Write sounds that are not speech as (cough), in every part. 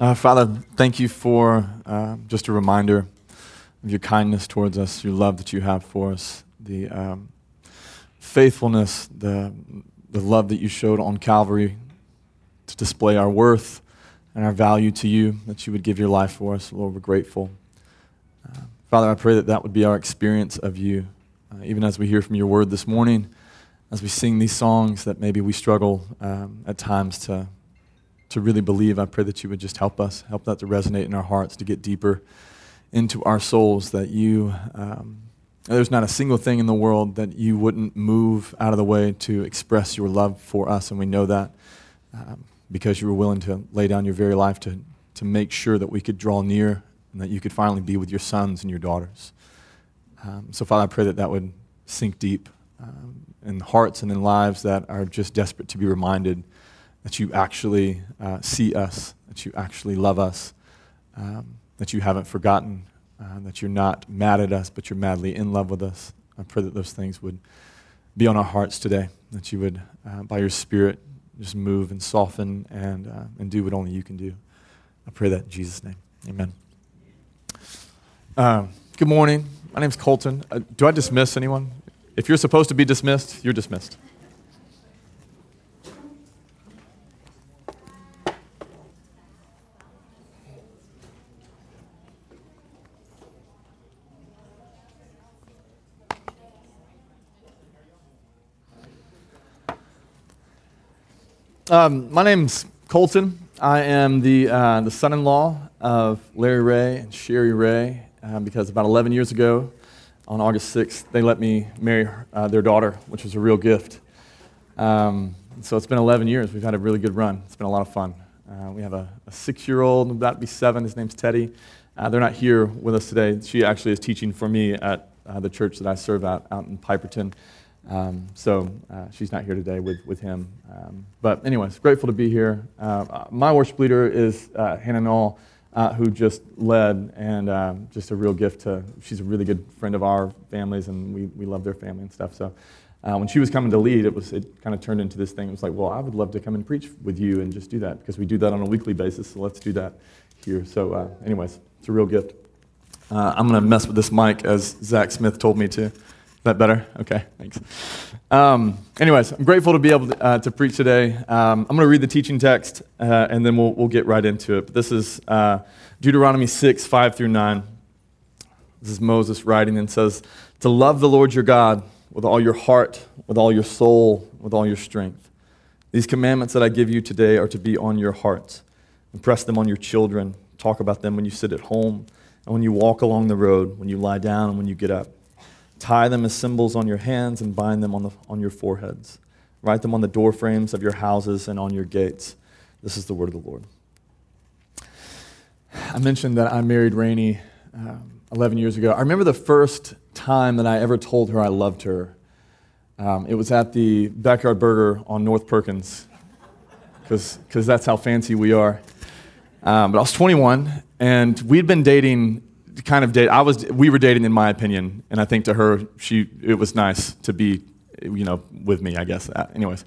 Uh, Father, thank you for uh, just a reminder of your kindness towards us, your love that you have for us, the um, faithfulness, the, the love that you showed on Calvary to display our worth and our value to you, that you would give your life for us. Lord, we're grateful. Uh, Father, I pray that that would be our experience of you, uh, even as we hear from your word this morning, as we sing these songs that maybe we struggle um, at times to to really believe. I pray that you would just help us, help that to resonate in our hearts, to get deeper into our souls, that you, um, there's not a single thing in the world that you wouldn't move out of the way to express your love for us, and we know that um, because you were willing to lay down your very life to, to make sure that we could draw near and that you could finally be with your sons and your daughters. Um, so, Father, I pray that that would sink deep um, in hearts and in lives that are just desperate to be reminded that you actually uh, see us, that you actually love us, um, that you haven't forgotten, uh, that you're not mad at us, but you're madly in love with us. I pray that those things would be on our hearts today, that you would, uh, by your Spirit, just move and soften and, uh, and do what only you can do. I pray that in Jesus' name. Amen. Um, good morning. My name's Colton. Uh, do I dismiss anyone? If you're supposed to be dismissed, you're dismissed. Um, my name's Colton. I am the, uh, the son in law of Larry Ray and Sherry Ray uh, because about 11 years ago, on August 6th, they let me marry uh, their daughter, which was a real gift. Um, so it's been 11 years. We've had a really good run. It's been a lot of fun. Uh, we have a, a six year old, about to be seven. His name's Teddy. Uh, they're not here with us today. She actually is teaching for me at uh, the church that I serve at out in Piperton. Um, so uh, she's not here today with, with him. Um, but anyways, grateful to be here. Uh, my worship leader is uh, Hannah Knoll, uh, who just led, and um, just a real gift to, she's a really good friend of our families, and we, we love their family and stuff. So uh, when she was coming to lead, it, was, it kind of turned into this thing. It was like, well, I would love to come and preach with you and just do that, because we do that on a weekly basis, so let's do that here. So uh, anyways, it's a real gift. I'm going to mess with this mic as Zach Smith told me to that better? Okay, thanks. Um, anyways, I'm grateful to be able to, uh, to preach today. Um, I'm going to read the teaching text uh, and then we'll, we'll get right into it. But this is uh, Deuteronomy 6, 5 through 9. This is Moses writing and says, To love the Lord your God with all your heart, with all your soul, with all your strength. These commandments that I give you today are to be on your hearts. Impress them on your children. Talk about them when you sit at home and when you walk along the road, when you lie down and when you get up. Tie them as symbols on your hands and bind them on, the, on your foreheads. Write them on the doorframes of your houses and on your gates. This is the word of the Lord. I mentioned that I married Rainey um, 11 years ago. I remember the first time that I ever told her I loved her. Um, it was at the Backyard Burger on North Perkins, because that's how fancy we are. Um, but I was 21, and we'd been dating kind of date. I was, we were dating, in my opinion, and I think to her, she, it was nice to be, you know, with me. I guess. Uh, anyways,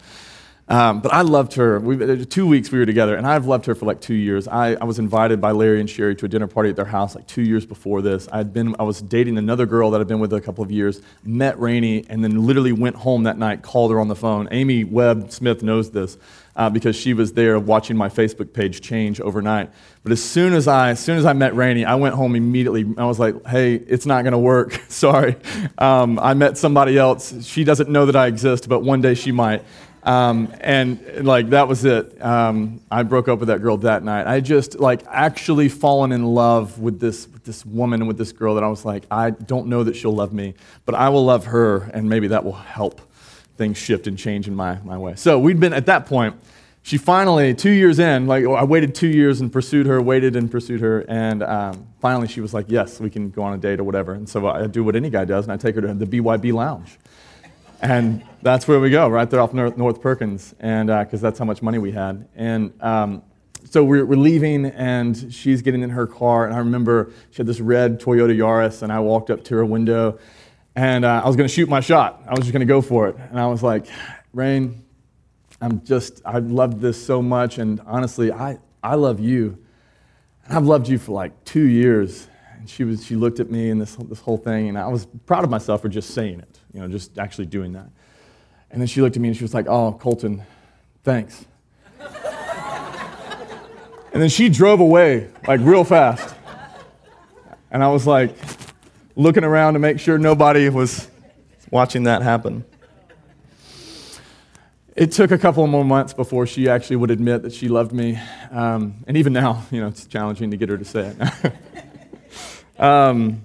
um, but I loved her. We, two weeks we were together, and I've loved her for like two years. I, I was invited by Larry and Sherry to a dinner party at their house like two years before this. I had been, I was dating another girl that I'd been with a couple of years, met Rainey, and then literally went home that night, called her on the phone. Amy Webb Smith knows this uh, because she was there watching my Facebook page change overnight. But as soon as I, as soon as I met Rainey, I went home immediately. I was like, "Hey, it's not going to work. (laughs) Sorry, um, I met somebody else. She doesn't know that I exist, but one day she might." Um, and like that was it. Um, I broke up with that girl that night. I just like actually fallen in love with this with this woman and with this girl that I was like, I don't know that she'll love me, but I will love her, and maybe that will help things shift and change in my, my way. So we'd been at that point. She finally, two years in, like I waited two years and pursued her, waited and pursued her, and um, finally she was like, "Yes, we can go on a date or whatever." And so I do what any guy does, and I take her to the BYB Lounge. And that's where we go, right there off North, North Perkins, and because uh, that's how much money we had. And um, so we're, we're, leaving, and she's getting in her car, and I remember she had this red Toyota Yaris, and I walked up to her window, and uh, I was going to shoot my shot. I was just going to go for it, and I was like, "Rain, I'm just, I love this so much, and honestly, I, I love you." And I've loved you for like two years. And she, was, she looked at me and this, this whole thing, and I was proud of myself for just saying it, you know, just actually doing that. And then she looked at me and she was like, Oh, Colton, thanks. and then she drove away, like real fast. And I was like, looking around to make sure nobody was watching that happen. It took a couple more months before she actually would admit that she loved me. Um, and even now, you know, it's challenging to get her to say it. (laughs) um,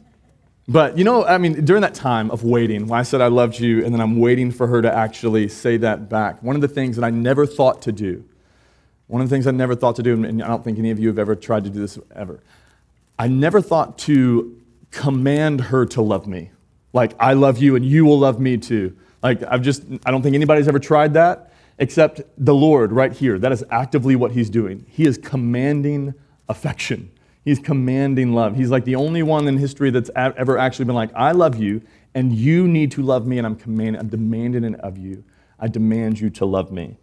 but, you know, I mean, during that time of waiting, when I said I loved you, and then I'm waiting for her to actually say that back, one of the things that I never thought to do, one of the things I never thought to do, and I don't think any of you have ever tried to do this ever, I never thought to command her to love me. Like, I love you and you will love me too. Like, I've just, I don't think anybody's ever tried that except the Lord right here. That is actively what he's doing. He is commanding affection, he's commanding love. He's like the only one in history that's ever actually been like, I love you and you need to love me and I'm commanding, I'm demanding it of you. I demand you to love me.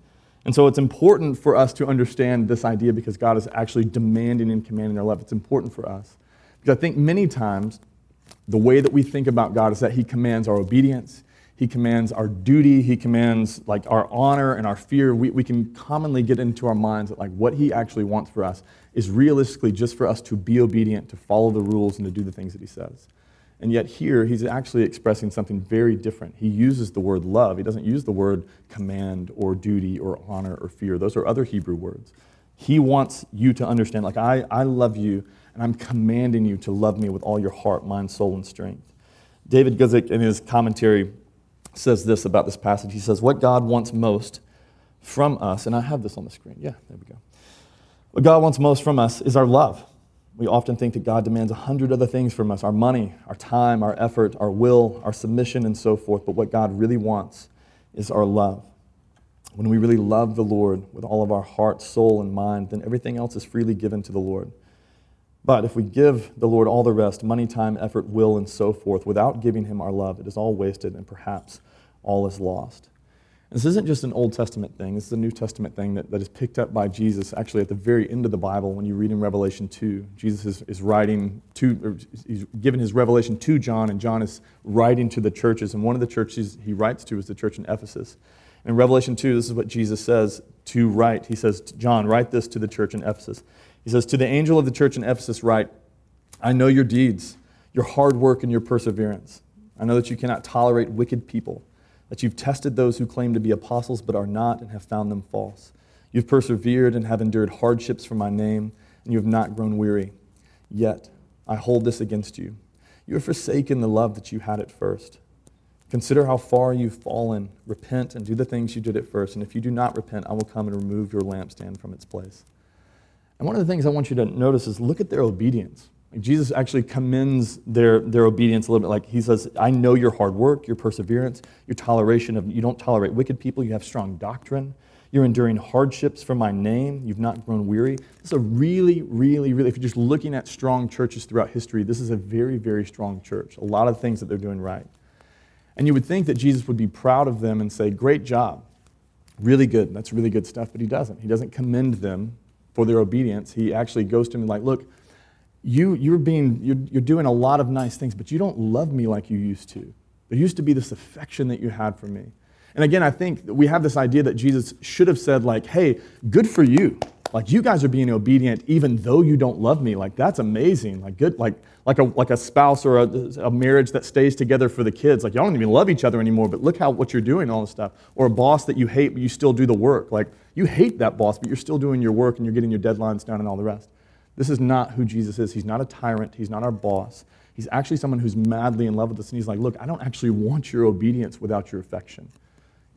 And so it's important for us to understand this idea because God is actually demanding and commanding our love. It's important for us. Because I think many times the way that we think about God is that He commands our obedience, he commands our duty. He commands like our honor and our fear. We, we can commonly get into our minds that like what he actually wants for us is realistically just for us to be obedient, to follow the rules, and to do the things that he says. And yet here, he's actually expressing something very different. He uses the word love. He doesn't use the word command or duty or honor or fear. Those are other Hebrew words. He wants you to understand, like, I, I love you, and I'm commanding you to love me with all your heart, mind, soul, and strength. David Guzik, in his commentary, says this about this passage. He says, What God wants most from us, and I have this on the screen. Yeah, there we go. What God wants most from us is our love. We often think that God demands a hundred other things from us our money, our time, our effort, our will, our submission, and so forth. But what God really wants is our love. When we really love the Lord with all of our heart, soul, and mind, then everything else is freely given to the Lord. But if we give the Lord all the rest money, time, effort, will, and so forth without giving Him our love, it is all wasted and perhaps all is lost. This isn't just an Old Testament thing, this is a New Testament thing that, that is picked up by Jesus actually at the very end of the Bible when you read in Revelation 2. Jesus is, is writing to, he's given his revelation to John, and John is writing to the churches. And one of the churches he writes to is the church in Ephesus. In Revelation 2, this is what Jesus says to write. He says, John, write this to the church in Ephesus. He says, To the angel of the church in Ephesus, write, I know your deeds, your hard work, and your perseverance. I know that you cannot tolerate wicked people, that you've tested those who claim to be apostles but are not and have found them false. You've persevered and have endured hardships for my name, and you have not grown weary. Yet I hold this against you. You have forsaken the love that you had at first. Consider how far you've fallen. Repent and do the things you did at first. And if you do not repent, I will come and remove your lampstand from its place. And one of the things I want you to notice is look at their obedience. Jesus actually commends their, their obedience a little bit. Like he says, I know your hard work, your perseverance, your toleration of, you don't tolerate wicked people, you have strong doctrine, you're enduring hardships for my name, you've not grown weary. This is a really, really, really, if you're just looking at strong churches throughout history, this is a very, very strong church. A lot of things that they're doing right. And you would think that Jesus would be proud of them and say, Great job. Really good. That's really good stuff, but he doesn't. He doesn't commend them for their obedience, he actually goes to him and like, look, you, you're, being, you're, you're doing a lot of nice things, but you don't love me like you used to. There used to be this affection that you had for me. And again, I think we have this idea that Jesus should have said, like, hey, good for you. Like, you guys are being obedient even though you don't love me. Like, that's amazing. Like, good, like, like, a, like a spouse or a, a marriage that stays together for the kids. Like, y'all don't even love each other anymore, but look how what you're doing, all this stuff. Or a boss that you hate, but you still do the work. Like, you hate that boss, but you're still doing your work and you're getting your deadlines done and all the rest. This is not who Jesus is. He's not a tyrant. He's not our boss. He's actually someone who's madly in love with us. And he's like, Look, I don't actually want your obedience without your affection.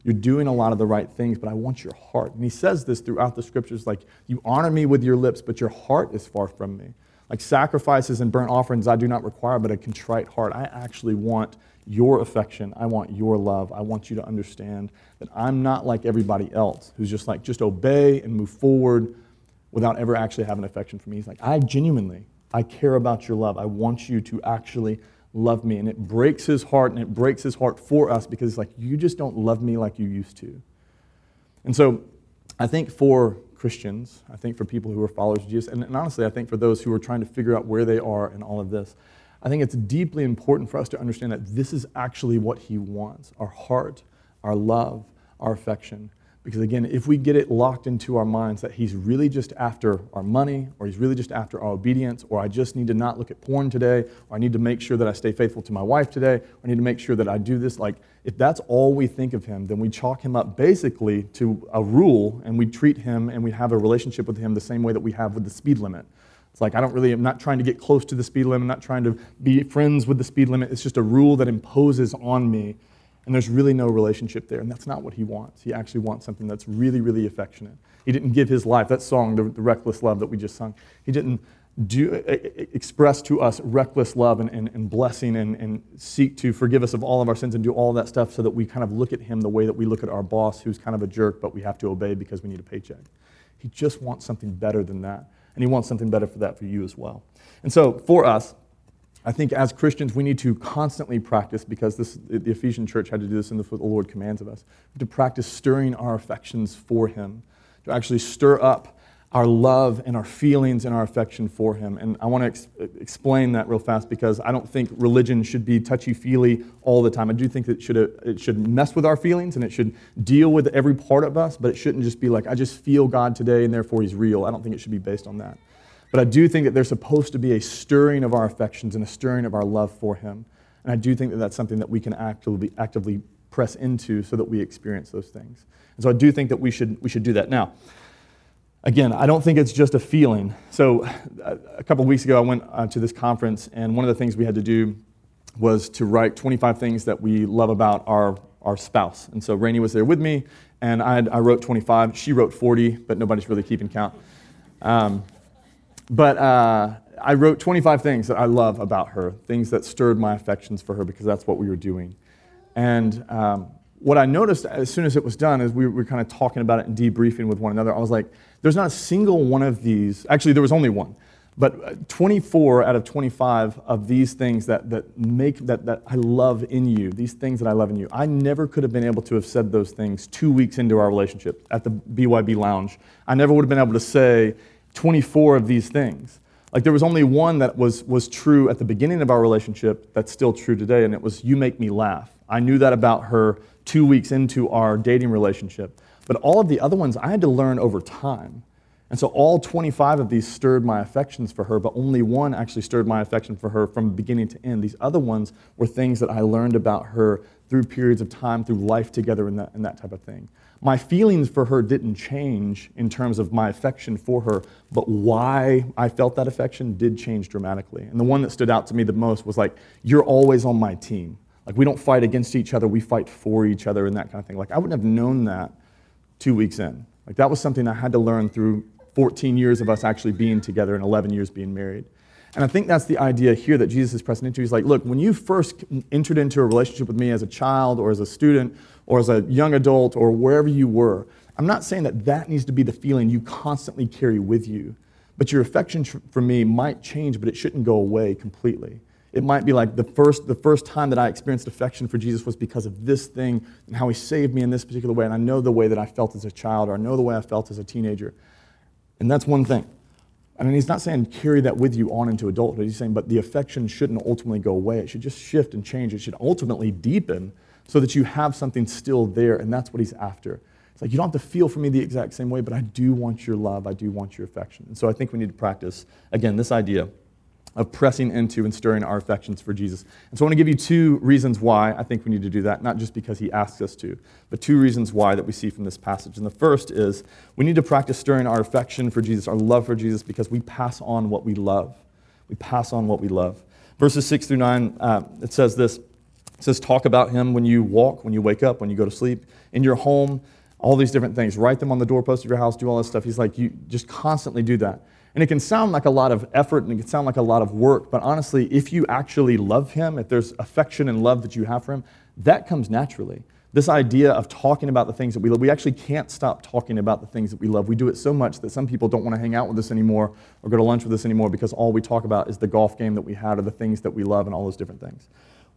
You're doing a lot of the right things, but I want your heart. And he says this throughout the scriptures like, You honor me with your lips, but your heart is far from me. Like sacrifices and burnt offerings I do not require, but a contrite heart. I actually want your affection. I want your love. I want you to understand that I'm not like everybody else who's just like, just obey and move forward without ever actually having affection for me. He's like, I genuinely, I care about your love. I want you to actually love me. And it breaks his heart, and it breaks his heart for us because it's like, you just don't love me like you used to. And so I think for Christians, I think for people who are followers of Jesus, and, and honestly, I think for those who are trying to figure out where they are in all of this, I think it's deeply important for us to understand that this is actually what He wants our heart, our love, our affection. Because again, if we get it locked into our minds that he's really just after our money, or he's really just after our obedience, or I just need to not look at porn today, or I need to make sure that I stay faithful to my wife today, or I need to make sure that I do this, like if that's all we think of him, then we chalk him up basically to a rule and we treat him and we have a relationship with him the same way that we have with the speed limit. It's like, I don't really, I'm not trying to get close to the speed limit, I'm not trying to be friends with the speed limit. It's just a rule that imposes on me and there's really no relationship there. And that's not what he wants. He actually wants something that's really, really affectionate. He didn't give his life, that song, the, the reckless love that we just sung, he didn't do, express to us reckless love and, and, and blessing and, and seek to forgive us of all of our sins and do all that stuff so that we kind of look at him the way that we look at our boss who's kind of a jerk, but we have to obey because we need a paycheck. He just wants something better than that. And he wants something better for that for you as well. And so for us, I think as Christians, we need to constantly practice, because this, the Ephesian church had to do this, this what the Lord commands of us, to practice stirring our affections for Him, to actually stir up our love and our feelings and our affection for Him. And I want to ex- explain that real fast because I don't think religion should be touchy feely all the time. I do think that it should, it should mess with our feelings and it should deal with every part of us, but it shouldn't just be like, I just feel God today and therefore He's real. I don't think it should be based on that. But I do think that there's supposed to be a stirring of our affections and a stirring of our love for Him. And I do think that that's something that we can actively, actively press into so that we experience those things. And so I do think that we should, we should do that. Now, again, I don't think it's just a feeling. So a couple weeks ago, I went uh, to this conference, and one of the things we had to do was to write 25 things that we love about our, our spouse. And so Rainey was there with me, and I, had, I wrote 25. She wrote 40, but nobody's really keeping count. Um, but uh, I wrote 25 things that I love about her, things that stirred my affections for her because that's what we were doing. And um, what I noticed as soon as it was done is we were kind of talking about it and debriefing with one another. I was like, there's not a single one of these, actually, there was only one, but uh, 24 out of 25 of these things that, that make that, that I love in you, these things that I love in you, I never could have been able to have said those things two weeks into our relationship at the BYB lounge. I never would have been able to say, 24 of these things. Like there was only one that was, was true at the beginning of our relationship that's still true today, and it was, You make me laugh. I knew that about her two weeks into our dating relationship. But all of the other ones I had to learn over time. And so all 25 of these stirred my affections for her, but only one actually stirred my affection for her from beginning to end. These other ones were things that I learned about her through periods of time, through life together, and that, and that type of thing my feelings for her didn't change in terms of my affection for her, but why I felt that affection did change dramatically. And the one that stood out to me the most was like, you're always on my team. Like, we don't fight against each other, we fight for each other, and that kind of thing. Like, I wouldn't have known that two weeks in. Like, that was something I had to learn through 14 years of us actually being together and 11 years being married. And I think that's the idea here that Jesus is pressing into. He's like, look, when you first entered into a relationship with me as a child or as a student or as a young adult or wherever you were, I'm not saying that that needs to be the feeling you constantly carry with you. But your affection for me might change, but it shouldn't go away completely. It might be like the first, the first time that I experienced affection for Jesus was because of this thing and how he saved me in this particular way. And I know the way that I felt as a child, or I know the way I felt as a teenager. And that's one thing. I mean, he's not saying carry that with you on into adulthood. He's saying, but the affection shouldn't ultimately go away. It should just shift and change. It should ultimately deepen so that you have something still there, and that's what he's after. It's like you don't have to feel for me the exact same way, but I do want your love, I do want your affection. And so I think we need to practice, again, this idea of pressing into and stirring our affections for Jesus. And so I want to give you two reasons why I think we need to do that, not just because he asks us to, but two reasons why that we see from this passage. And the first is we need to practice stirring our affection for Jesus, our love for Jesus, because we pass on what we love. We pass on what we love. Verses 6 through 9, uh, it says this it says, talk about him when you walk, when you wake up, when you go to sleep, in your home, all these different things. Write them on the doorpost of your house, do all this stuff. He's like, you just constantly do that. And it can sound like a lot of effort and it can sound like a lot of work, but honestly, if you actually love him, if there's affection and love that you have for him, that comes naturally. This idea of talking about the things that we love, we actually can't stop talking about the things that we love. We do it so much that some people don't want to hang out with us anymore or go to lunch with us anymore because all we talk about is the golf game that we had or the things that we love and all those different things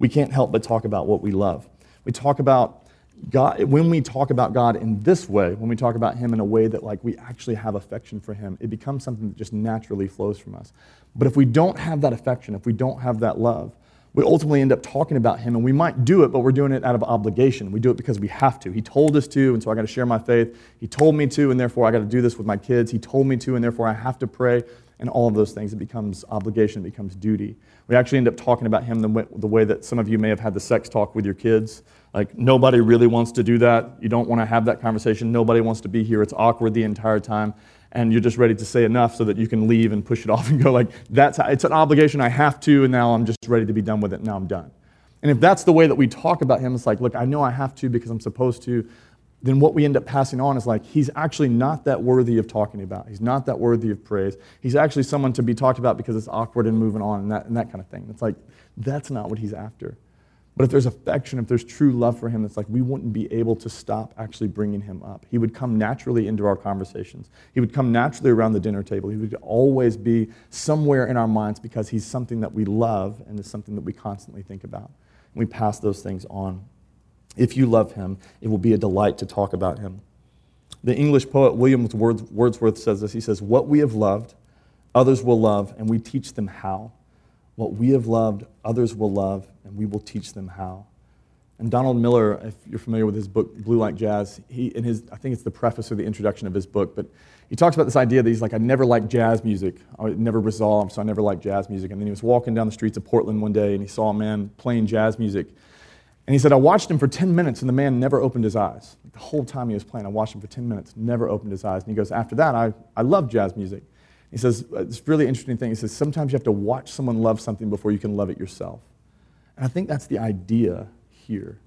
we can't help but talk about what we love. We talk about God, when we talk about God in this way, when we talk about Him in a way that like we actually have affection for Him, it becomes something that just naturally flows from us. But if we don't have that affection, if we don't have that love, we ultimately end up talking about him and we might do it but we're doing it out of obligation. We do it because we have to. He told us to and so i got to share my faith. He told me to and therefore i got to do this with my kids. He told me to and therefore i have to pray and all of those things it becomes obligation it becomes duty we actually end up talking about him the way, the way that some of you may have had the sex talk with your kids. Like nobody really wants to do that. You don't want to have that conversation. Nobody wants to be here. It's awkward the entire time and you're just ready to say enough so that you can leave and push it (laughs) off and go like that's it's an obligation. I have to and now i'm just ready to be done with it. Now i'm done. And if that's the way that we talk about him it's like look i know i have to because i'm supposed to then what we end up passing on is like he's actually not that worthy of talking about he's not that worthy of praise he's actually someone to be talked about because it's awkward and moving on and that, and that kind of thing it's like that's not what he's after but if there's affection, if there's true love for him, it's like we wouldn't be able to stop actually bringing him up. He would come naturally into our conversations. He would come naturally around the dinner table. He would always be somewhere in our minds because he's something that we love and is something that we constantly think about. And we pass those things on. If you love him, it will be a delight to talk about him. The English poet William Wordsworth says this. He says, What we have loved, others will love, and we teach them how. What we have loved, others will love, and we will teach them how. And Donald Miller, if you're familiar with his book Blue Like Jazz, he in his I think it's the preface or the introduction of his book, but he talks about this idea that he's like, I never liked jazz music. I never resolved, so I never liked jazz music. And then he was walking down the streets of Portland one day and he saw a man playing jazz music. And he said, I watched him for 10 minutes and the man never opened his eyes. The whole time he was playing, I watched him for 10 minutes, never opened his eyes. And he goes, After that, I, I loved jazz music. He says, uh, It's a really interesting thing. He says, Sometimes you have to watch someone love something before you can love it yourself. And I think that's the idea here.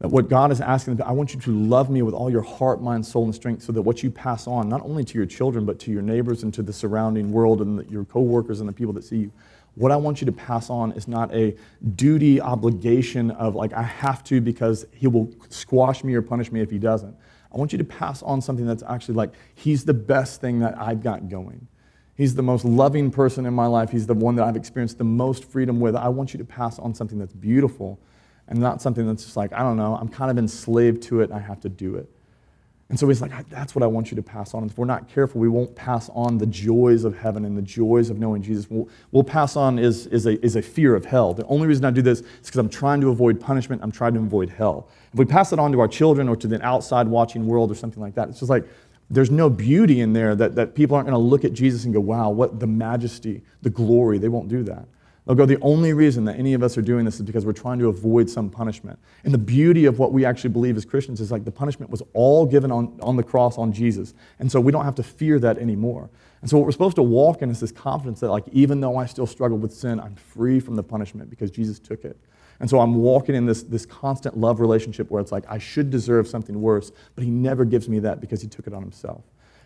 That what God is asking I want you to love me with all your heart, mind, soul, and strength, so that what you pass on, not only to your children, but to your neighbors and to the surrounding world and your coworkers and the people that see you, what I want you to pass on is not a duty obligation of like, I have to because he will squash me or punish me if he doesn't. I want you to pass on something that's actually like, he's the best thing that I've got going. He's the most loving person in my life. He's the one that I've experienced the most freedom with. I want you to pass on something that's beautiful and not something that's just like, I don't know, I'm kind of enslaved to it and I have to do it. And so he's like, that's what I want you to pass on. And if we're not careful, we won't pass on the joys of heaven and the joys of knowing Jesus. We'll, we'll pass on is, is, a, is a fear of hell. The only reason I do this is because I'm trying to avoid punishment. I'm trying to avoid hell. If we pass it on to our children or to the outside watching world or something like that, it's just like, there's no beauty in there that, that people aren't going to look at Jesus and go, wow, what the majesty, the glory. They won't do that. Oh, They'll go, the only reason that any of us are doing this is because we're trying to avoid some punishment. And the beauty of what we actually believe as Christians is like the punishment was all given on, on the cross on Jesus. And so we don't have to fear that anymore. And so what we're supposed to walk in is this confidence that, like, even though I still struggle with sin, I'm free from the punishment because Jesus took it. And so I'm walking in this, this constant love relationship where it's like, I should deserve something worse, but he never gives me that because he took it on himself.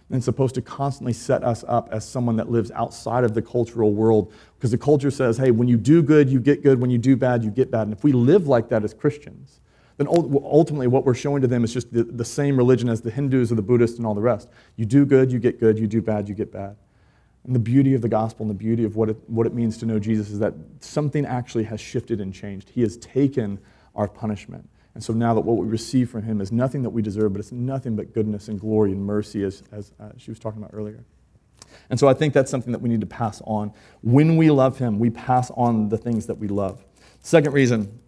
And supposed to constantly set us up as someone that lives outside of the cultural world because the culture says, hey, when you do good, you get good. When you do bad, you get bad. And if we live like that as Christians, then ultimately what we're showing to them is just the, the same religion as the Hindus or the Buddhists and all the rest. You do good, you get good. You do bad, you get bad. And the beauty of the gospel and the beauty of what it, what it means to know Jesus is that something actually has shifted and changed. He has taken our punishment. And so now that what we receive from him is nothing that we deserve, but it's nothing but goodness and glory and mercy, as, as uh, she was talking about earlier. And so I think that's something that we need to pass on. When we love him, we pass on the things that we love. Second reason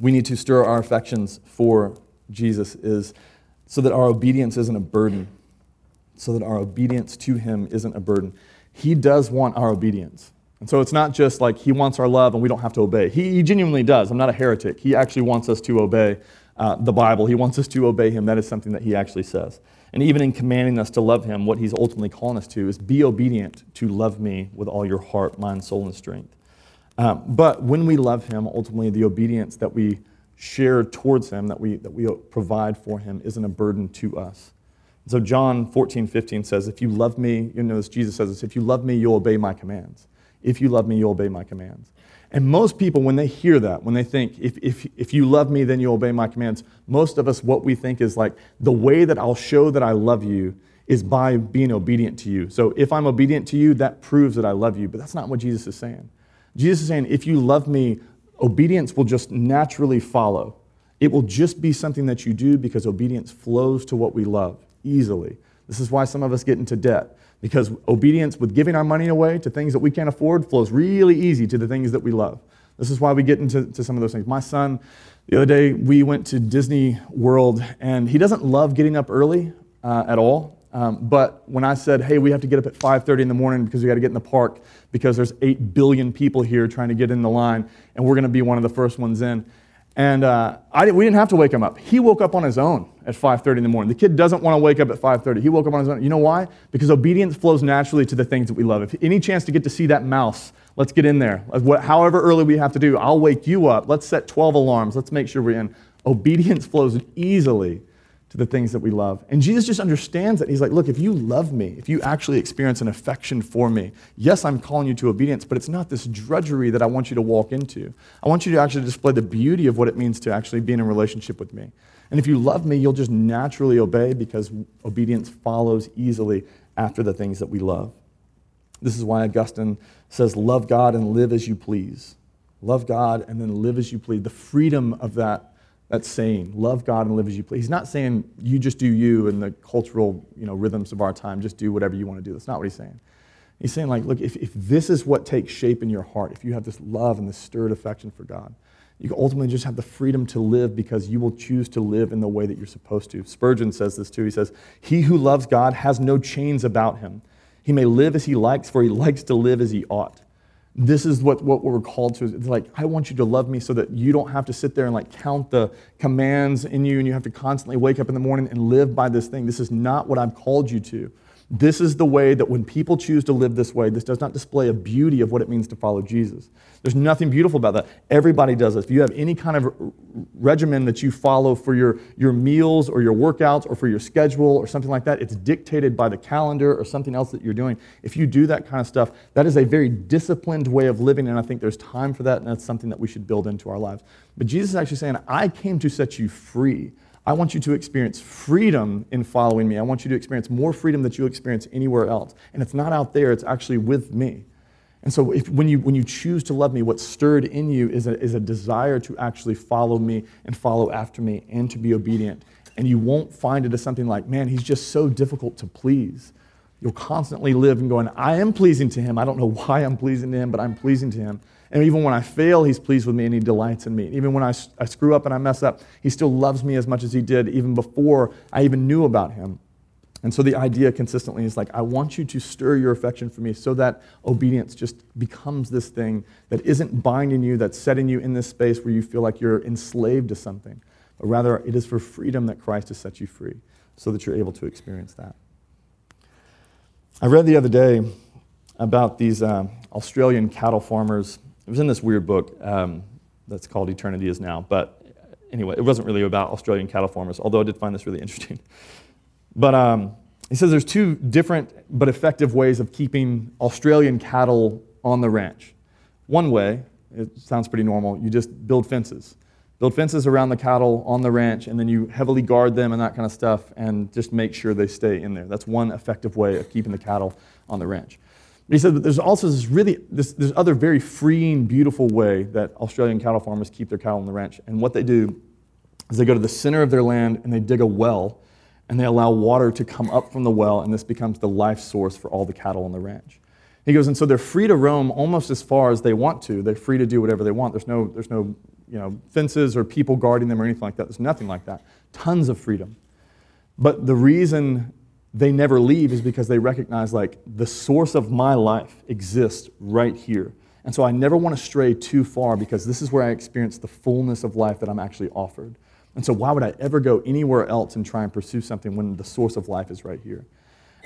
we need to stir our affections for Jesus is so that our obedience isn't a burden. So that our obedience to him isn't a burden. He does want our obedience. And so it's not just like he wants our love and we don't have to obey. He, he genuinely does. I'm not a heretic. He actually wants us to obey uh, the Bible. He wants us to obey him. That is something that he actually says. And even in commanding us to love him, what he's ultimately calling us to is be obedient to love me with all your heart, mind, soul, and strength. Um, but when we love him, ultimately the obedience that we share towards him, that we, that we provide for him, isn't a burden to us. So John 14, 15 says, If you love me, you know, Jesus says this, if you love me, you'll obey my commands. If you love me, you'll obey my commands. And most people, when they hear that, when they think, if, if, if you love me, then you'll obey my commands, most of us, what we think is like, the way that I'll show that I love you is by being obedient to you. So if I'm obedient to you, that proves that I love you. But that's not what Jesus is saying. Jesus is saying, if you love me, obedience will just naturally follow. It will just be something that you do because obedience flows to what we love easily. This is why some of us get into debt because obedience with giving our money away to things that we can't afford flows really easy to the things that we love. This is why we get into to some of those things. My son, the other day, we went to Disney World, and he doesn't love getting up early uh, at all. Um, but when I said, "Hey, we have to get up at 5:30 in the morning because we got to get in the park because there's 8 billion people here trying to get in the line, and we're going to be one of the first ones in," and uh, I, we didn't have to wake him up. He woke up on his own at 5:30 in the morning. The kid doesn't want to wake up at 5:30. He woke up on his own. You know why? Because obedience flows naturally to the things that we love. If any chance to get to see that mouse Let's get in there. However early we have to do, I'll wake you up. Let's set 12 alarms. Let's make sure we're in. Obedience flows easily to the things that we love. And Jesus just understands that. He's like, look, if you love me, if you actually experience an affection for me, yes, I'm calling you to obedience, but it's not this drudgery that I want you to walk into. I want you to actually display the beauty of what it means to actually be in a relationship with me. And if you love me, you'll just naturally obey because obedience follows easily after the things that we love. This is why Augustine says, Love God and live as you please. Love God and then live as you please. The freedom of that, that saying, love God and live as you please. He's not saying you just do you and the cultural you know, rhythms of our time, just do whatever you want to do. That's not what he's saying. He's saying, like, look, if, if this is what takes shape in your heart, if you have this love and this stirred affection for God, you ultimately just have the freedom to live because you will choose to live in the way that you're supposed to. Spurgeon says this too. He says, He who loves God has no chains about him. He may live as he likes, for he likes to live as he ought. This is what, what we're called to. It's like, I want you to love me so that you don't have to sit there and like count the commands in you and you have to constantly wake up in the morning and live by this thing. This is not what I've called you to. This is the way that when people choose to live this way, this does not display a beauty of what it means to follow Jesus. There's nothing beautiful about that. Everybody does this. If you have any kind of regimen that you follow for your, your meals or your workouts or for your schedule or something like that, it's dictated by the calendar or something else that you're doing. If you do that kind of stuff, that is a very disciplined way of living, and I think there's time for that, and that's something that we should build into our lives. But Jesus is actually saying, I came to set you free. I want you to experience freedom in following me. I want you to experience more freedom that you experience anywhere else. And it's not out there, it's actually with me. And so if, when, you, when you choose to love me, what's stirred in you is a, is a desire to actually follow me and follow after me and to be obedient. And you won't find it as something like, man, he's just so difficult to please. You'll constantly live and going, I am pleasing to him. I don't know (laughs) why I'm pleasing to him, but I'm pleasing to him. And even when I fail, he's pleased with me and he delights in me. Even when I, I screw up and I mess up, he still loves me as much as he did even before I even knew about him. And so the idea consistently is like, I want you to stir your affection for me so that obedience just becomes this thing that isn't binding you, that's setting you in this space where you feel like you're enslaved to something. But rather, it is for freedom that Christ has set you free so that you're able to experience that. I read the other day about these uh, Australian cattle farmers it was in this weird book um, that's called Eternity Is Now. But anyway, it wasn't really about Australian cattle farmers, although I did find this really (laughs) interesting. But um, he says there's two different but effective ways of keeping Australian cattle on the ranch. One way, it sounds pretty normal, you just build fences. Build fences around the cattle on the ranch, and then you heavily guard them and that kind of stuff, and just make sure they stay in there. That's one effective way of keeping the cattle on the ranch. But he said there's also this really, this, this other very freeing, beautiful way that Australian cattle farmers keep their cattle on the ranch. And what they do is they go to the center of their land and they dig a well and they allow water to come up from the well, and this becomes the life source for all the cattle on the ranch. He goes, and so they're free to roam almost as far as they want to. They're free to do whatever they want. There's no, there's no you know, fences or people guarding them or anything like that. There's nothing like that. Tons of freedom. But the reason they never leave is because they recognize like the source of my life exists right here. And so I never want to stray too far because this is where I experience the fullness of life that I'm actually offered. And so why would I ever go anywhere else and try and pursue something when the source of life is right here?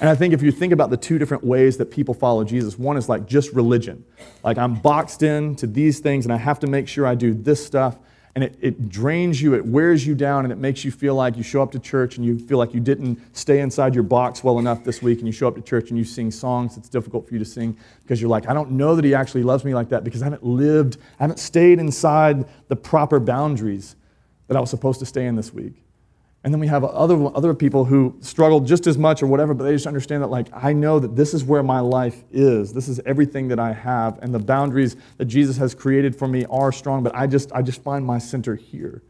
And I think if you think about the two different ways that people follow Jesus, one is like just religion. Like I'm boxed in to these things and I have to make sure I do this stuff and it, it drains you, it wears you down, and it makes you feel like you show up to church and you feel like you didn't stay inside your box well enough this week, and you show up to church and you sing songs that's difficult for you to sing because you're like, I don't know that he actually loves me like that because I haven't lived, I haven't stayed inside the proper boundaries that I was supposed to stay in this week. And then we have other, other people who struggle just as much or whatever, but they just understand that, like, I know that this is where my life is. This is everything that I have. And the boundaries that Jesus has created for me are strong, but I just, I just find my center here.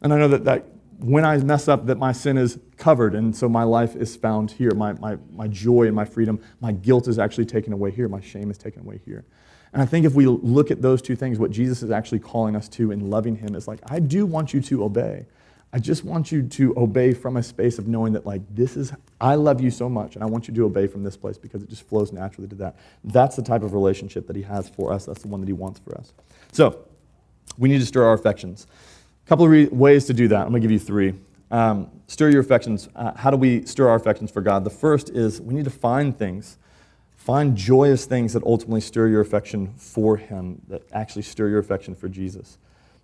And I know that, that when I mess up, that my sin is covered, and so my life is found here. My, my, my joy and my freedom, my guilt is actually taken away here. My shame is taken away here. And I think if we look at those two things, what Jesus is actually calling us to in loving him is like, I do want you to obey. I just want you to obey from a space of knowing that, like, this is, I love you so much, and I want you to obey from this place because it just flows naturally to that. That's the type of relationship that he has for us. That's the one that he wants for us. So, we need to stir our affections. A couple of re- ways to do that. I'm going to give you three. Um, stir your affections. Uh, how do we stir our affections for God? The first is we need to find things, find joyous things that ultimately stir your affection for Him, that actually stir your affection for Jesus.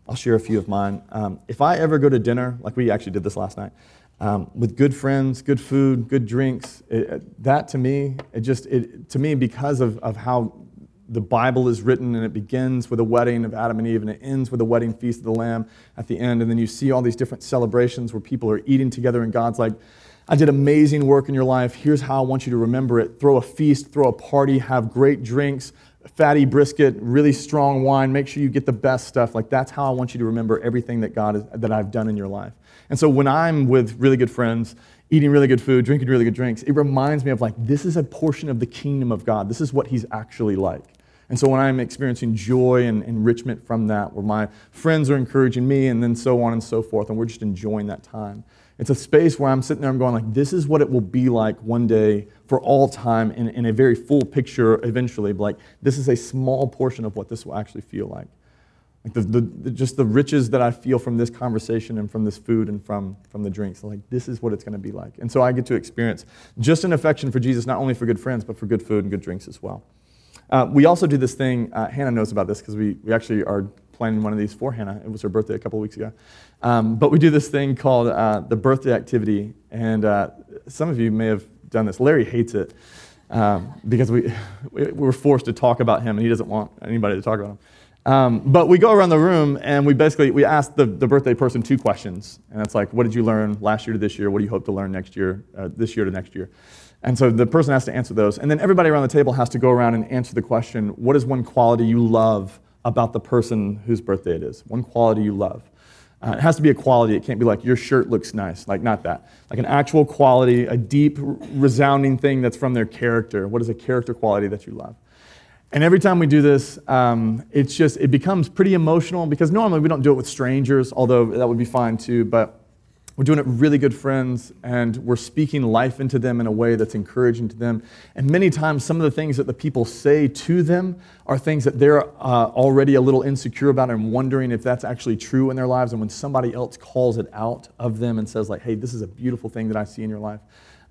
I'll share a few of mine. Um, if I ever go to dinner, like we actually did this last night, um, with good friends, good food, good drinks, it, that to me, it just, it, to me, because of, of how the Bible is written and it begins with a wedding of Adam and Eve and it ends with a wedding feast of the Lamb at the end. And then you see all these different celebrations where people are eating together and God's like, I did amazing work in your life. Here's how I want you to remember it. Throw a feast, throw a party, have great drinks, fatty brisket, really strong wine. Make sure you get the best stuff. Like that's how I want you to remember everything that God is, that I've done in your life. And so when I'm with really good friends, eating really good food, drinking really good drinks, it reminds me of like this is a portion of the kingdom of God. This is what he's actually like. And so when I'm experiencing joy and enrichment from that, where my friends are encouraging me, and then so on and so forth, and we're just enjoying that time. It's a space where I'm sitting there, I'm going like, this is what it will be like one day for all time in, in a very full picture eventually. But like, this is a small portion of what this will actually feel like. Like the, the, the, just the riches that I feel from this conversation and from this food and from, from the drinks. Like, this is what it's going to be like. And so I get to experience just an affection for Jesus, not only for good friends, but for good food and good drinks as well. Uh, we also do this thing, uh, Hannah knows about this because we, we actually are planning one of these for Hannah. It was her birthday a couple weeks ago. Um, but we do this thing called uh, the birthday activity. And uh, some of you may have done this. Larry hates it um, because we, (laughs) we were forced to talk about him and he doesn't want anybody to talk about him. Um, but we go around the room and we basically we ask the, the birthday person two questions. And it's like, what did you learn last year to this year? What do you hope to learn next year, uh, this year to next year? And so the person has to answer those. And then everybody around the table has to go around and answer the question what is one quality you love about the person whose birthday it is? One quality you love. Uh, it has to be a quality. It can't be like, your shirt looks nice. Like, not that. Like an actual quality, a deep, resounding thing that's from their character. What is a character quality that you love? And every time we do this, um, it's just, it becomes pretty emotional because normally we don't do it with strangers, although that would be fine too. But we're doing it really good friends, and we're speaking life into them in a way that's encouraging to them. And many times, some of the things that the people say to them are things that they're uh, already a little insecure about and wondering if that's actually true in their lives. And when somebody else calls it out of them and says, like, hey, this is a beautiful thing that I see in your life,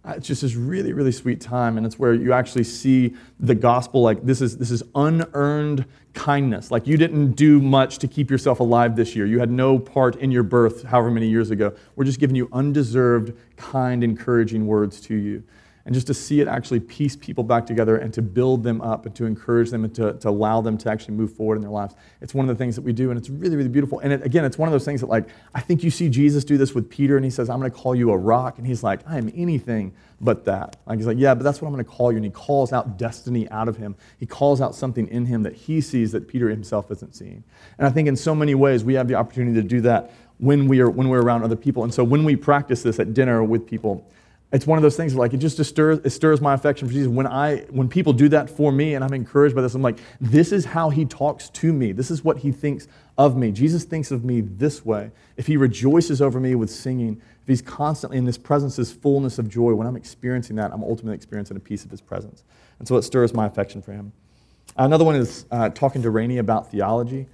Uh, it's just this really, really sweet time, and it's where you actually see the gospel like this is this is unearned kindness. Like you didn't do much to keep yourself alive this year. You had no part in your birth, however many years ago. We're just giving you undeserved, kind, encouraging words to you and just to see it actually piece people back together and to build them up and to encourage them and to, to allow them to actually move forward in their lives. It's one of the things that we do, and it's really, really beautiful. And it, again, it's one of those things that, like, I think you see Jesus do this with Peter, and he says, I'm going to call you a rock. And he's like, I am anything but that. Like, he's like, yeah, but that's what I'm going to call you. And he calls out destiny out of him. He calls out something in him that he sees that Peter himself isn't seeing. And I think in so many ways, we have the opportunity to do that when, we are, when we're around other people. And so when we practice this at dinner with people, it's one of those things like it just stirs, it stirs my affection for Jesus. When I when people do that for me and I'm encouraged by this, I'm like, this is how he talks to me. This is what he thinks of me. Jesus thinks of me this way. If he rejoices over me with singing, if he's constantly in this presence, this fullness of joy, when I'm experiencing that, I'm ultimately experiencing a piece of his presence. And so it stirs my affection for him. Another one is uh, talking to Rainey about theology.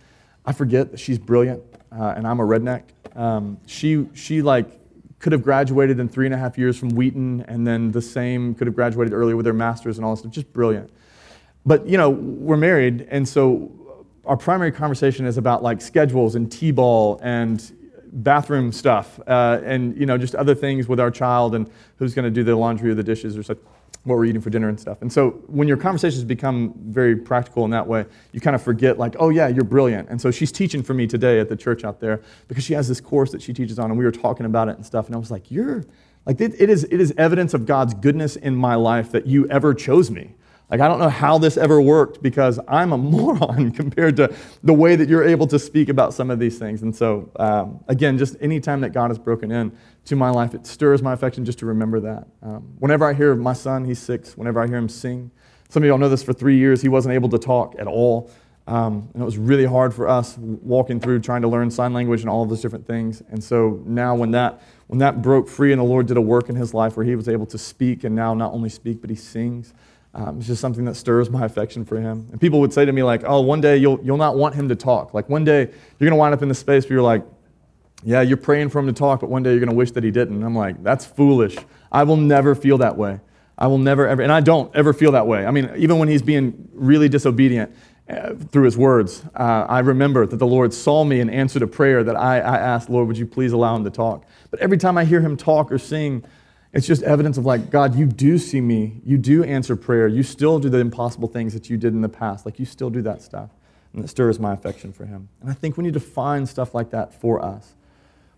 I forget that she's brilliant, uh, and I'm a redneck. Um, she, she like could have graduated in three and a half years from Wheaton, and then the same could have graduated earlier with their master's and all this stuff. Just brilliant. But, you know, we're married, and so our primary conversation is about like schedules and t-ball and bathroom stuff uh, and, you know, just other things with our child and who's going to do the laundry or the dishes or such what we're eating for dinner and stuff. And so when your conversations become very practical in that way, you kind of forget, like, oh, yeah, you're brilliant. And so she's teaching for me today at the church out there because she has this course that she teaches on, and we were talking about it and stuff. And I was like, you're, like, it, it, is, it is evidence of God's goodness in my life that you ever chose me. Like, I don't know how this ever worked because I'm a (laughs) moron compared to the way that you're able to speak about some of these things. And so, um, again, just anytime that God has broken in to my life, it stirs my affection just to remember that. Um, whenever I hear my son, he's six, whenever I hear him sing, some of y'all know this for three years, he wasn't able to talk at all. Um, and it was really hard for us walking through trying to learn sign language and all of those different things. And so now, when that, when that broke free and the Lord did a work in his life where he was able to speak and now not only speak, but he sings, um, it's just something that stirs my affection for him. And people would say to me, like, oh, one day you'll, you'll not want him to talk. Like, one day you're going to wind up in the space where you're like, yeah, you're praying for him to talk, but one day you're going to wish that he didn't. I'm like, that's foolish. I will never feel that way. I will never ever, and I don't ever feel that way. I mean, even when he's being really disobedient uh, through his words, uh, I remember that the Lord saw me and answered a prayer that I, I asked, Lord, would you please allow him to talk? But every time I hear him talk or sing, it's just evidence of like, God, you do see me. You do answer prayer. You still do the impossible things that you did in the past. Like, you still do that stuff. And it stirs my affection for him. And I think we need to find stuff like that for us.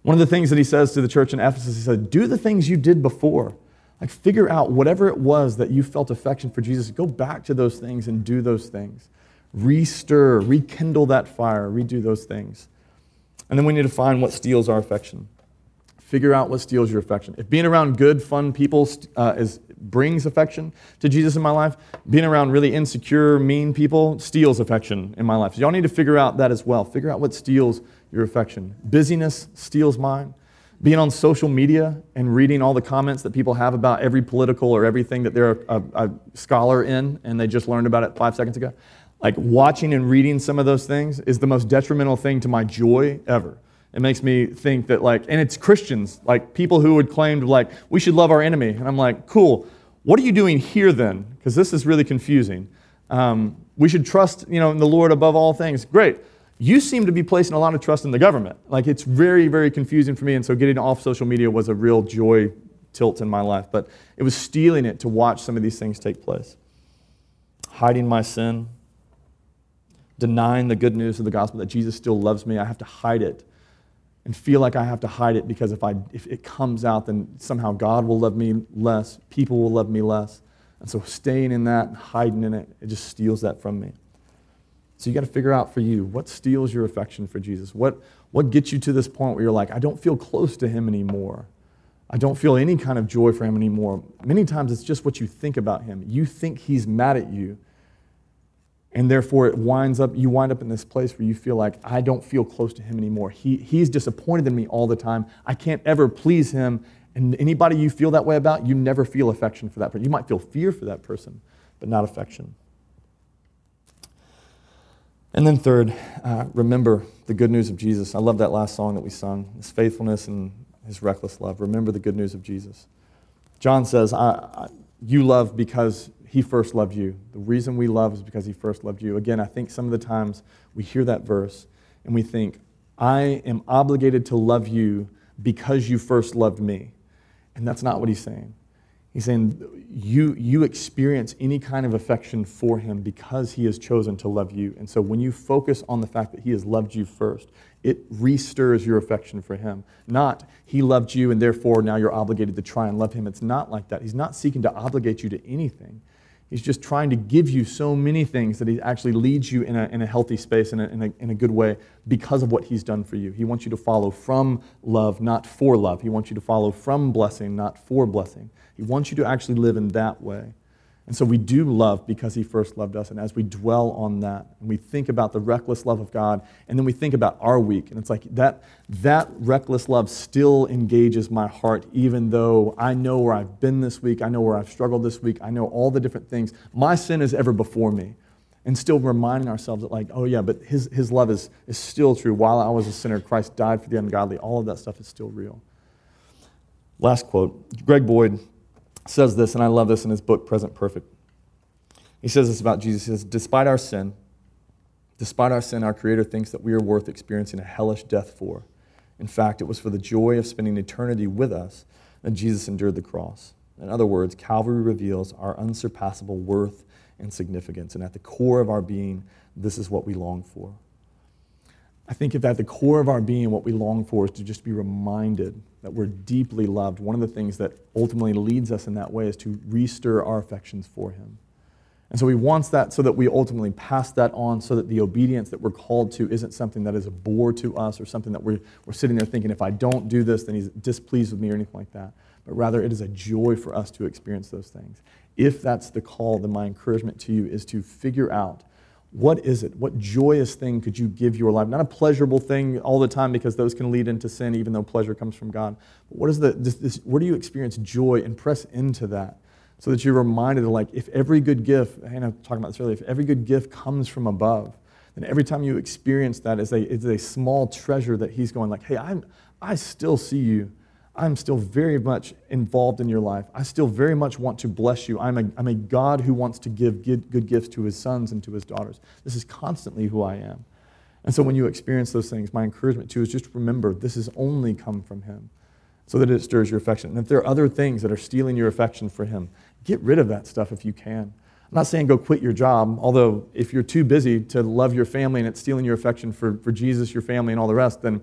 One of the things that he says to the church in Ephesus, he said, Do the things you did before. Like, figure out whatever it was that you felt affection for Jesus. Go back to those things and do those things. Restir, rekindle that fire, redo those things. And then we need to find what steals our affection. Figure out what steals your affection. If being around good, fun people uh, is, brings affection to Jesus in my life, being around really insecure, mean people steals affection in my life. So y'all need to figure out that as well. Figure out what steals your affection. Busyness steals mine being on social media and reading all the comments that people have about every political or everything that they're a, a, scholar in and they just learned about it five seconds ago, like watching and reading some of those things is the most detrimental thing to my joy ever. It makes me think that, like, and it's Christians, like people who would claim to, like, we should love our enemy. And I'm like, cool, what are you doing here then? Because this is really confusing. Um, we should trust, you know, in the Lord above all things. Great you seem to be placing a lot of trust in the government. Like it's very, very confusing for me. And so getting off social media was a real joy tilt in my life. But it was stealing it to watch some of these things take place. Hiding my sin, denying the good news of the gospel that Jesus still loves me. I have to hide it and feel like I have to hide it because if, I, if it comes out, then somehow God will love me less, people will love me less. And so staying in that hiding in it, it just steals that from me. So you got to figure out for you what steals your affection for Jesus? What, what gets you to this point where you're like, I don't feel close to him anymore. I don't feel any kind of joy for him anymore. Many times it's just what you think about him. You think he's mad at you. And therefore it winds up, you wind up in this place where you feel like, I don't feel close to him anymore. He, he's disappointed in me all the time. I can't ever please him. And anybody you feel that way about, you never feel affection for that person. You might feel fear for that person, but not affection. And then, third, uh, remember the good news of Jesus. I love that last song that we sung his faithfulness and his reckless love. Remember the good news of Jesus. John says, I, I, You love because he first loved you. The reason we love is because he first loved you. Again, I think some of the times we hear that verse and we think, I am obligated to love you because you first loved me. And that's not what he's saying. He's saying you, you experience any kind of affection for him because he has chosen to love you. And so when you focus on the fact that he has loved you first, it restirs your affection for him. Not he loved you and therefore now you're obligated to try and love him. It's not like that. He's not seeking to obligate you to anything. He's just trying to give you so many things that he actually leads you in a, in a healthy space, in a, in, a, in a good way, because of what he's done for you. He wants you to follow from love, not for love. He wants you to follow from blessing, not for blessing. He wants you to actually live in that way. And so we do love because he first loved us. And as we dwell on that, and we think about the reckless love of God, and then we think about our week, and it's like that, that reckless love still engages my heart, even though I know where I've been this week, I know where I've struggled this week, I know all the different things. My sin is ever before me. And still reminding ourselves that, like, oh yeah, but his, his love is, is still true. While I was a sinner, Christ died for the ungodly. All of that stuff is still real. Last quote Greg Boyd says this, and I love this in his book, Present Perfect. He says this about Jesus. He says, Despite our sin, despite our sin, our Creator thinks that we are worth experiencing a hellish death for. In fact, it was for the joy of spending eternity with us that Jesus endured the cross. In other words, Calvary reveals our unsurpassable worth and significance. And at the core of our being, this is what we long for. I think if at the core of our being, what we long for is to just be reminded that we're deeply loved, one of the things that ultimately leads us in that way is to restir our affections for Him. And so he wants that so that we ultimately pass that on so that the obedience that we're called to isn't something that is a bore to us or something that we're, we're sitting there thinking, if I don't do this, then he's displeased with me or anything like that. But rather, it is a joy for us to experience those things. If that's the call, then my encouragement to you is to figure out what is it? What joyous thing could you give your life? Not a pleasurable thing all the time because those can lead into sin, even though pleasure comes from God. But what is the, this, this, where do you experience joy and press into that? so that you're reminded of like if every good gift hannah talking about this earlier if every good gift comes from above then every time you experience that is a, it's a small treasure that he's going like hey I'm, i still see you i'm still very much involved in your life. I still very much want to bless you. I'm a, I'm a god who wants to give good, good gifts to his sons and to his daughters. This is constantly who i am. And so when you experience those things my encouragement to you is just remember this has only come from him so that it stirs your affection. And if there are other things that are stealing your affection for him Get rid of that stuff if you can. I'm not saying go quit your job, although if you're too busy to love your family and it's stealing your affection for, for Jesus, your family, and all the rest, then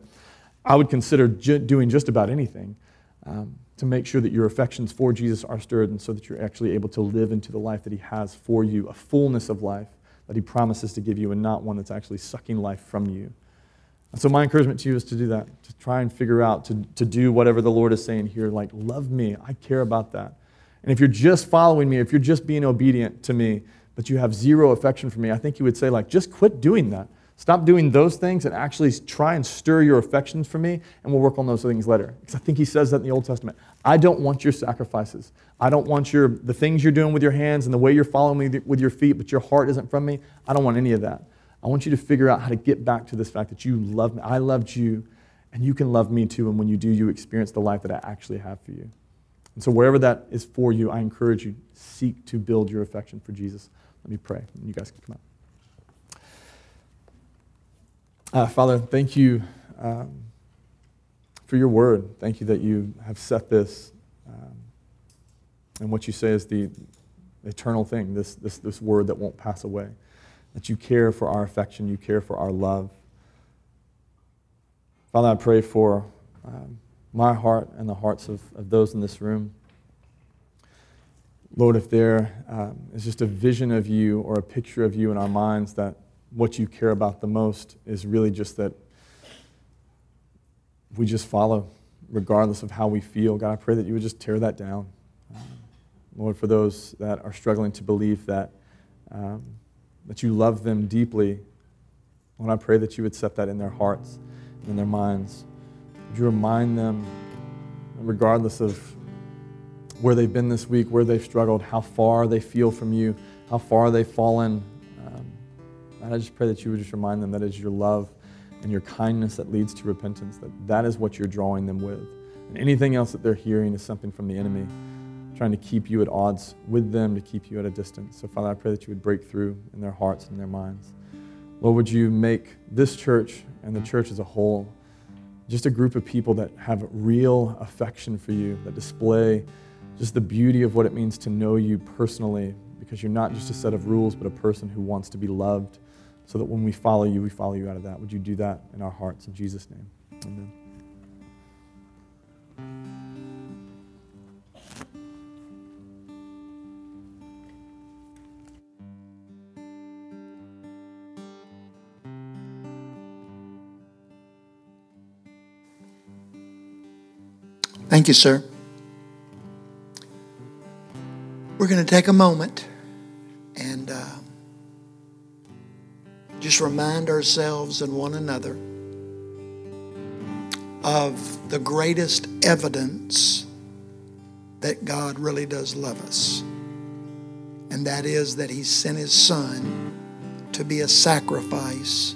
I would consider ju- doing just about anything um, to make sure that your affections for Jesus are stirred and so that you're actually able to live into the life that He has for you, a fullness of life that He promises to give you and not one that's actually sucking life from you. And so, my encouragement to you is to do that, to try and figure out, to, to do whatever the Lord is saying here, like, love me. I care about that. And if you're just following me, if you're just being obedient to me, but you have zero affection for me, I think you would say, like, just quit doing that. Stop doing those things and actually try and stir your affections for me, and we'll work on those things later. Because I think he says that in the Old Testament. I don't want your sacrifices. I don't want your the things you're doing with your hands and the way you're following me with your feet, but your heart isn't from me. I don't want any of that. I want you to figure out how to get back to this fact that you love me. I loved you, and you can love me too. And when you do, you experience the life that I actually have for you. And so, wherever that is for you, I encourage you, seek to build your affection for Jesus. Let me pray, and you guys can come out. Uh, Father, thank you um, for your word. Thank you that you have set this um, and what you say is the eternal thing, this, this, this word that won't pass away. That you care for our affection, you care for our love. Father, I pray for. Um, my heart and the hearts of, of those in this room. Lord, if there um, is just a vision of you or a picture of you in our minds that what you care about the most is really just that we just follow regardless of how we feel. God, I pray that you would just tear that down. Um, Lord, for those that are struggling to believe that, um, that you love them deeply, Lord, I pray that you would set that in their hearts and in their minds. Would you remind them, regardless of where they've been this week, where they've struggled, how far they feel from you, how far they've fallen. And I just pray that you would just remind them that it's your love and your kindness that leads to repentance, that that is what you're drawing them with. And anything else that they're hearing is something from the enemy, trying to keep you at odds with them, to keep you at a distance. So, Father, I pray that you would break through in their hearts and their minds. Lord, would you make this church and the church as a whole just a group of people that have real affection for you, that display just the beauty of what it means to know you personally, because you're not just a set of rules, but a person who wants to be loved, so that when we follow you, we follow you out of that. Would you do that in our hearts? In Jesus' name, amen. Thank you, sir. We're going to take a moment just remind ourselves and one another of the greatest evidence that God really does love us. And that is that He sent His Son to be a sacrifice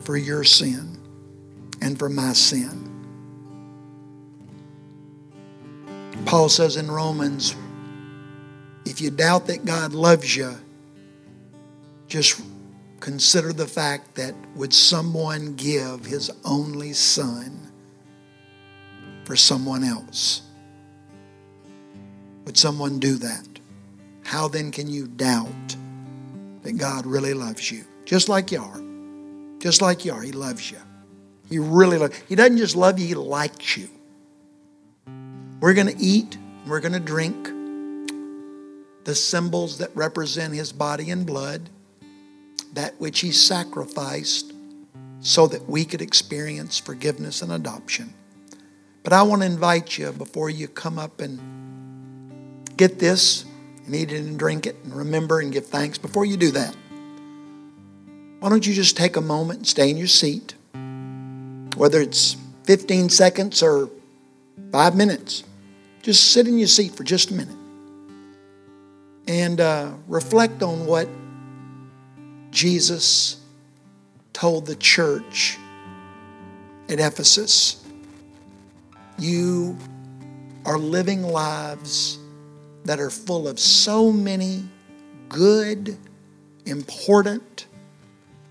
for your sin and for my sin. Paul says in Romans, if you doubt that God loves you, just consider the fact that would someone give his only son for someone else? Would someone do that? How then can you doubt that God really loves you? Just like you are. Just like you are. He loves you. He really loves He doesn't just love you, He likes you. We're going to eat, we're going to drink. the symbols that represent his body and blood, that which he sacrificed so that we could experience forgiveness and adoption. But I want to invite you before you come up and get this and eat it and drink it and remember and give thanks. Before you do that, why don't you just take a moment and stay in your seat? Whether it's 15 seconds or five minutes, just sit in your seat for just a minute and uh, reflect on what Jesus told the church at Ephesus. You are living lives that are full of so many good, important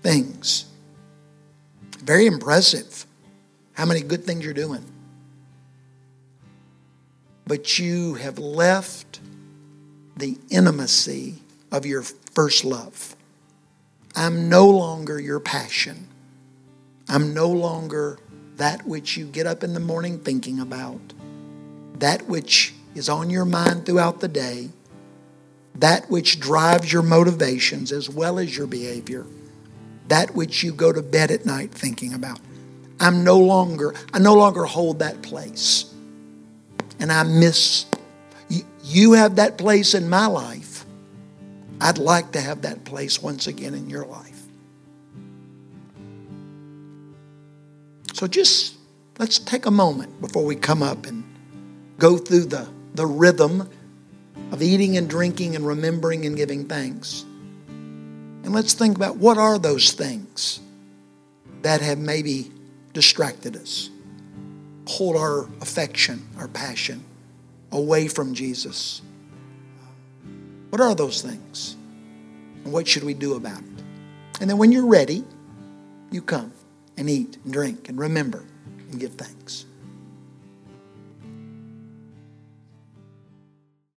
things. Very impressive how many good things you're doing. But you have left the intimacy of your first love. I'm no longer your passion. I'm no longer that which you get up in the morning thinking about, that which is on your mind throughout the day, that which drives your motivations as well as your behavior, that which you go to bed at night thinking about. I'm no longer, I no longer hold that place. And I miss, you have that place in my life. I'd like to have that place once again in your life. So just let's take a moment before we come up and go through the, the rhythm of eating and drinking and remembering and giving thanks. And let's think about what are those things that have maybe distracted us, pulled our affection, our passion away from Jesus. What are those things? And what should we do about it? And then when you're ready, you come and eat and drink and remember and give thanks.